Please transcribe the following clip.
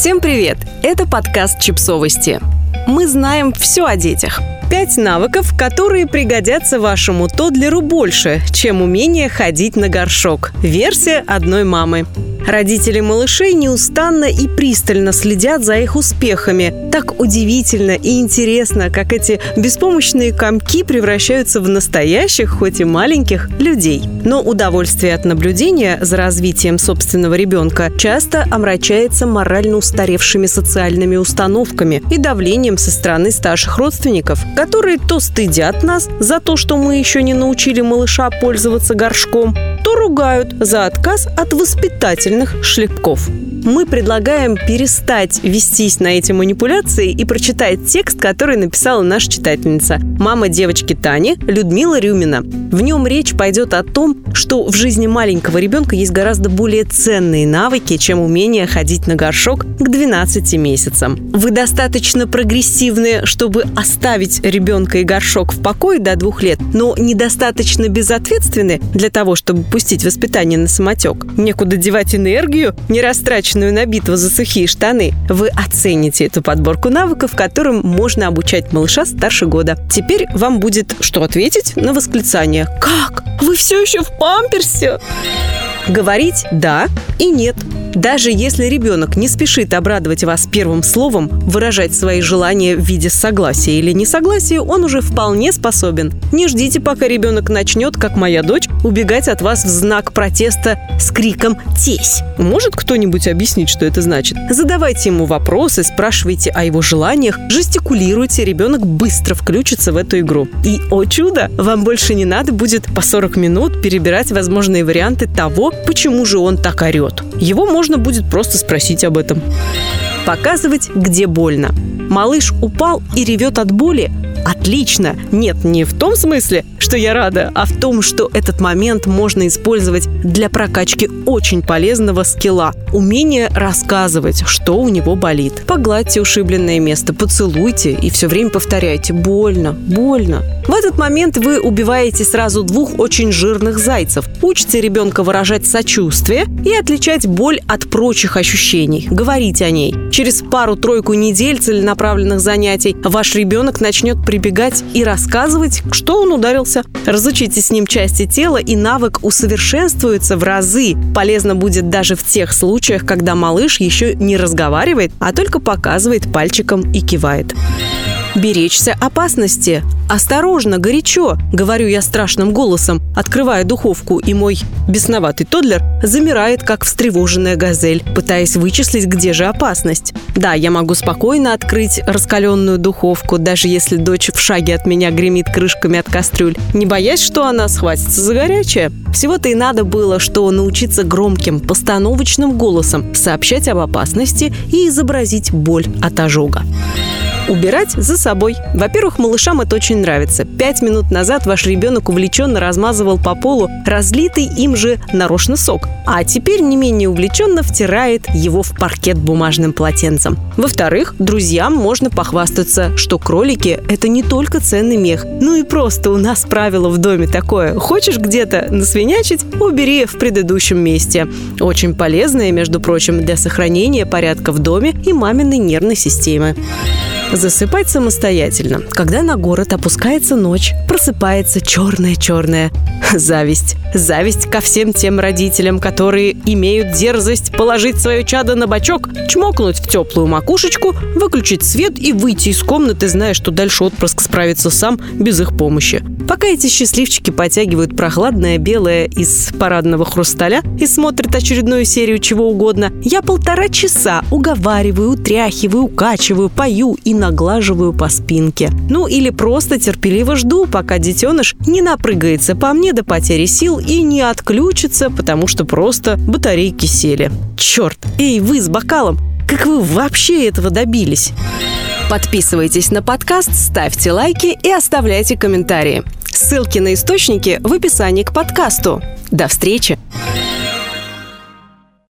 Всем привет! Это подкаст «Чипсовости». Мы знаем все о детях. Пять навыков, которые пригодятся вашему тодлеру больше, чем умение ходить на горшок. Версия одной мамы. Родители малышей неустанно и пристально следят за их успехами. Так удивительно и интересно, как эти беспомощные комки превращаются в настоящих, хоть и маленьких, людей. Но удовольствие от наблюдения за развитием собственного ребенка часто омрачается морально устаревшими социальными установками и давлением со стороны старших родственников, которые то стыдят нас за то, что мы еще не научили малыша пользоваться горшком, то ругают за отказ от воспитательных шлепков. Мы предлагаем перестать вестись на эти манипуляции и прочитать текст, который написала наша читательница, мама девочки Тани, Людмила Рюмина. В нем речь пойдет о том, что в жизни маленького ребенка есть гораздо более ценные навыки, чем умение ходить на горшок к 12 месяцам. Вы достаточно прогрессивны, чтобы оставить ребенка и горшок в покое до двух лет, но недостаточно безответственны для того, чтобы пустить воспитание на самотек. Некуда девать энергию, не растраченную на битву за сухие штаны. Вы оцените эту подборку навыков, которым можно обучать малыша старше года. Теперь вам будет что ответить на восклицание «Как? Вы все еще в памперсе?» Говорить «да» и «нет». Даже если ребенок не спешит обрадовать вас первым словом, выражать свои желания в виде согласия или несогласия, он уже вполне способен. Не ждите, пока ребенок начнет, как моя дочь, убегать от вас в знак протеста с криком «Тесь!». Может кто-нибудь объяснить, что это значит? Задавайте ему вопросы, спрашивайте о его желаниях, жестикулируйте, ребенок быстро включится в эту игру. И, о чудо, вам больше не надо будет по 40 минут перебирать возможные варианты того, почему же он так орет. Его можно будет просто спросить об этом. Показывать, где больно. Малыш упал и ревет от боли, отлично. Нет, не в том смысле, что я рада, а в том, что этот момент можно использовать для прокачки очень полезного скилла – умение рассказывать, что у него болит. Погладьте ушибленное место, поцелуйте и все время повторяйте «больно, больно». В этот момент вы убиваете сразу двух очень жирных зайцев. Учите ребенка выражать сочувствие и отличать боль от прочих ощущений. Говорить о ней. Через пару-тройку недель целенаправленных занятий ваш ребенок начнет прибегать и рассказывать, что он ударился. Разучите с ним части тела, и навык усовершенствуется в разы. Полезно будет даже в тех случаях, когда малыш еще не разговаривает, а только показывает пальчиком и кивает беречься опасности. «Осторожно, горячо!» — говорю я страшным голосом, открывая духовку, и мой бесноватый тодлер замирает, как встревоженная газель, пытаясь вычислить, где же опасность. Да, я могу спокойно открыть раскаленную духовку, даже если дочь в шаге от меня гремит крышками от кастрюль, не боясь, что она схватится за горячее. Всего-то и надо было, что научиться громким, постановочным голосом сообщать об опасности и изобразить боль от ожога. Убирать за собой. Во-первых, малышам это очень нравится. Пять минут назад ваш ребенок увлеченно размазывал по полу разлитый им же нарочно сок, а теперь не менее увлеченно втирает его в паркет бумажным полотенцем. Во-вторых, друзьям можно похвастаться, что кролики – это не только ценный мех, ну и просто у нас правило в доме такое. Хочешь где-то насвинячить – убери в предыдущем месте. Очень полезное, между прочим, для сохранения порядка в доме и маминой нервной системы. Засыпать самостоятельно. Когда на город опускается ночь, просыпается черная-черная зависть. Зависть ко всем тем родителям, которые имеют дерзость положить свое чадо на бочок, чмокнуть в теплую макушечку, выключить свет и выйти из комнаты, зная, что дальше отпрыск справится сам без их помощи. Пока эти счастливчики потягивают прохладное белое из парадного хрусталя и смотрят очередную серию чего угодно, я полтора часа уговариваю, утряхиваю, укачиваю, пою и наглаживаю по спинке. Ну или просто терпеливо жду, пока детеныш не напрыгается по мне до потери сил и не отключится, потому что просто батарейки сели. Черт, эй, вы с бокалом, как вы вообще этого добились? Подписывайтесь на подкаст, ставьте лайки и оставляйте комментарии. Ссылки на источники в описании к подкасту. До встречи!